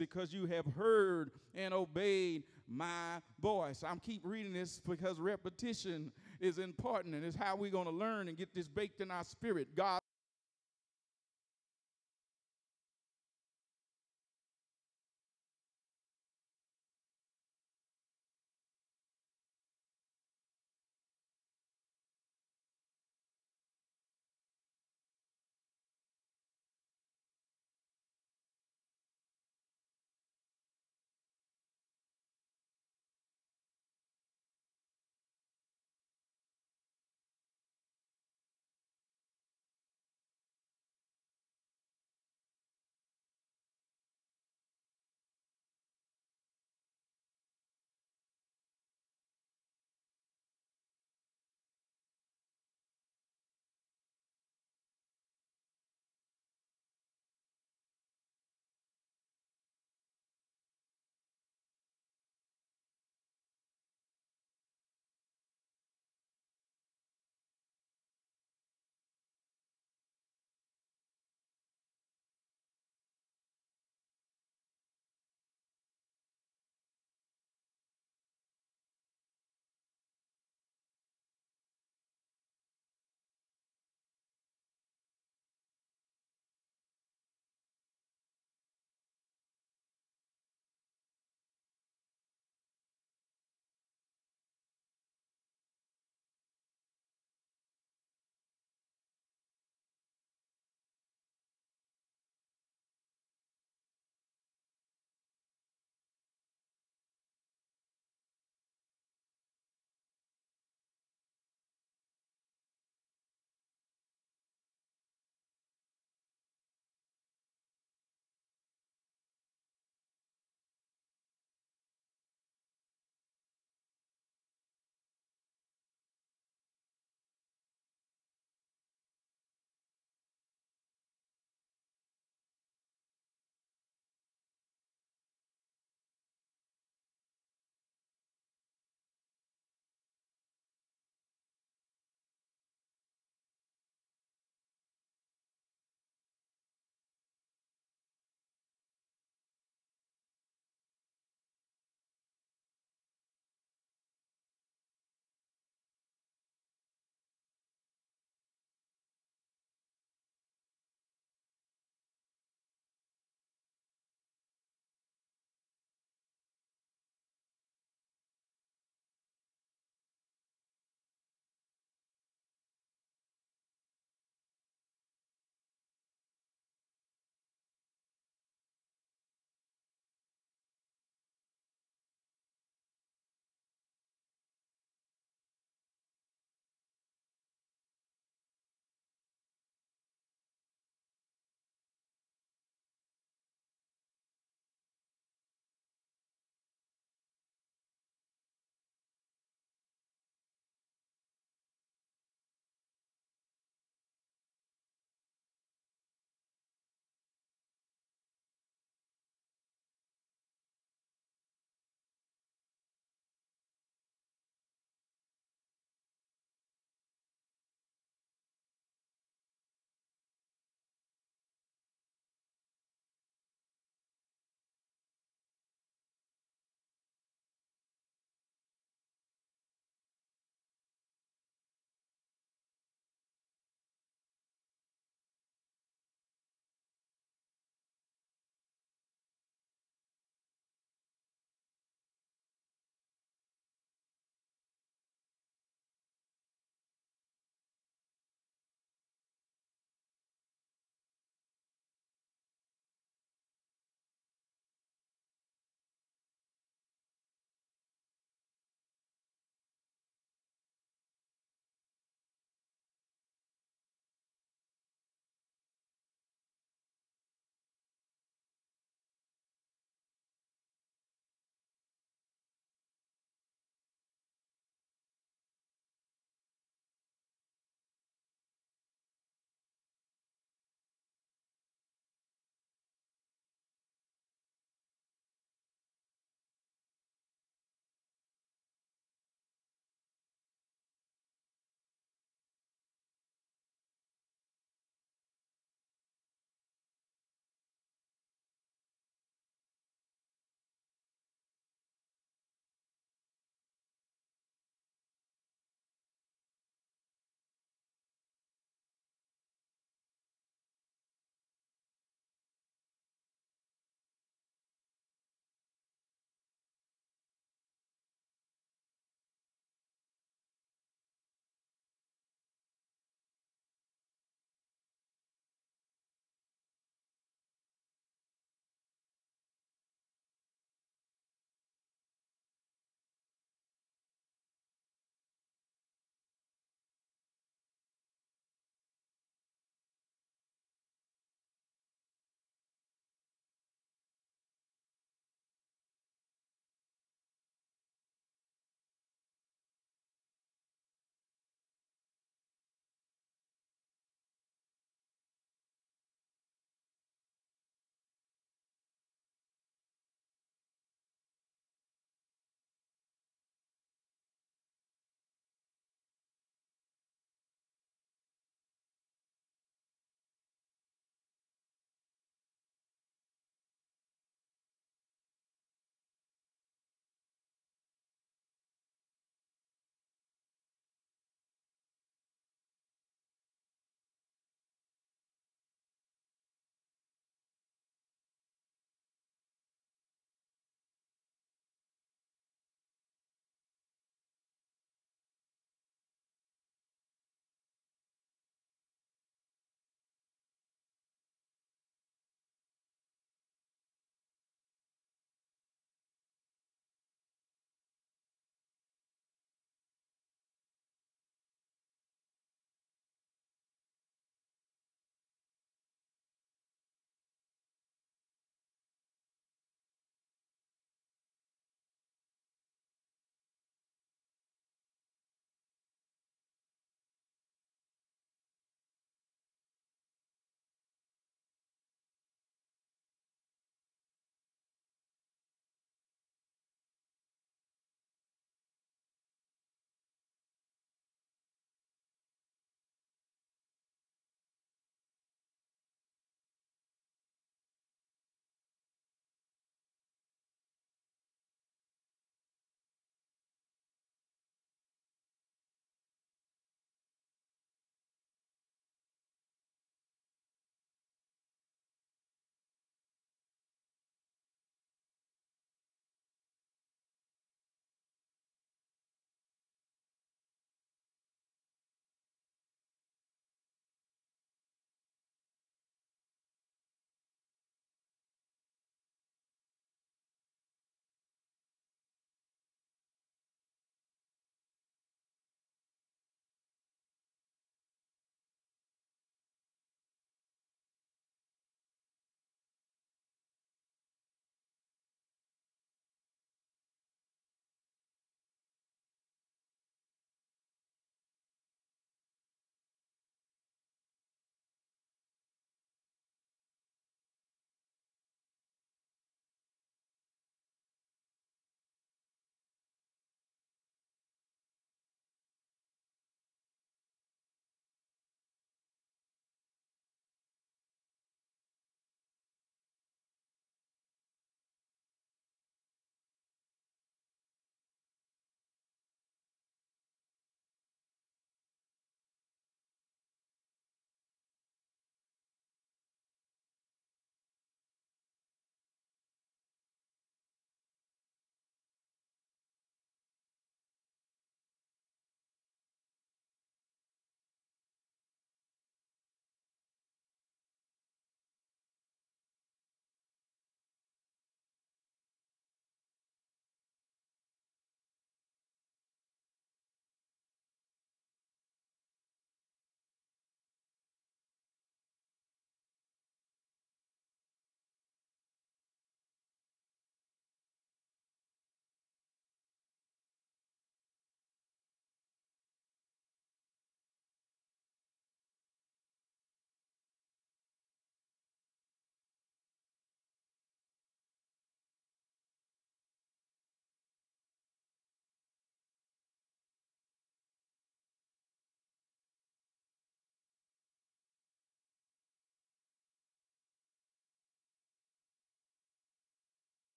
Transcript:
because you have heard and obeyed my voice. I'm keep reading this because repetition is important and it's how we're going to learn and get this baked in our spirit. God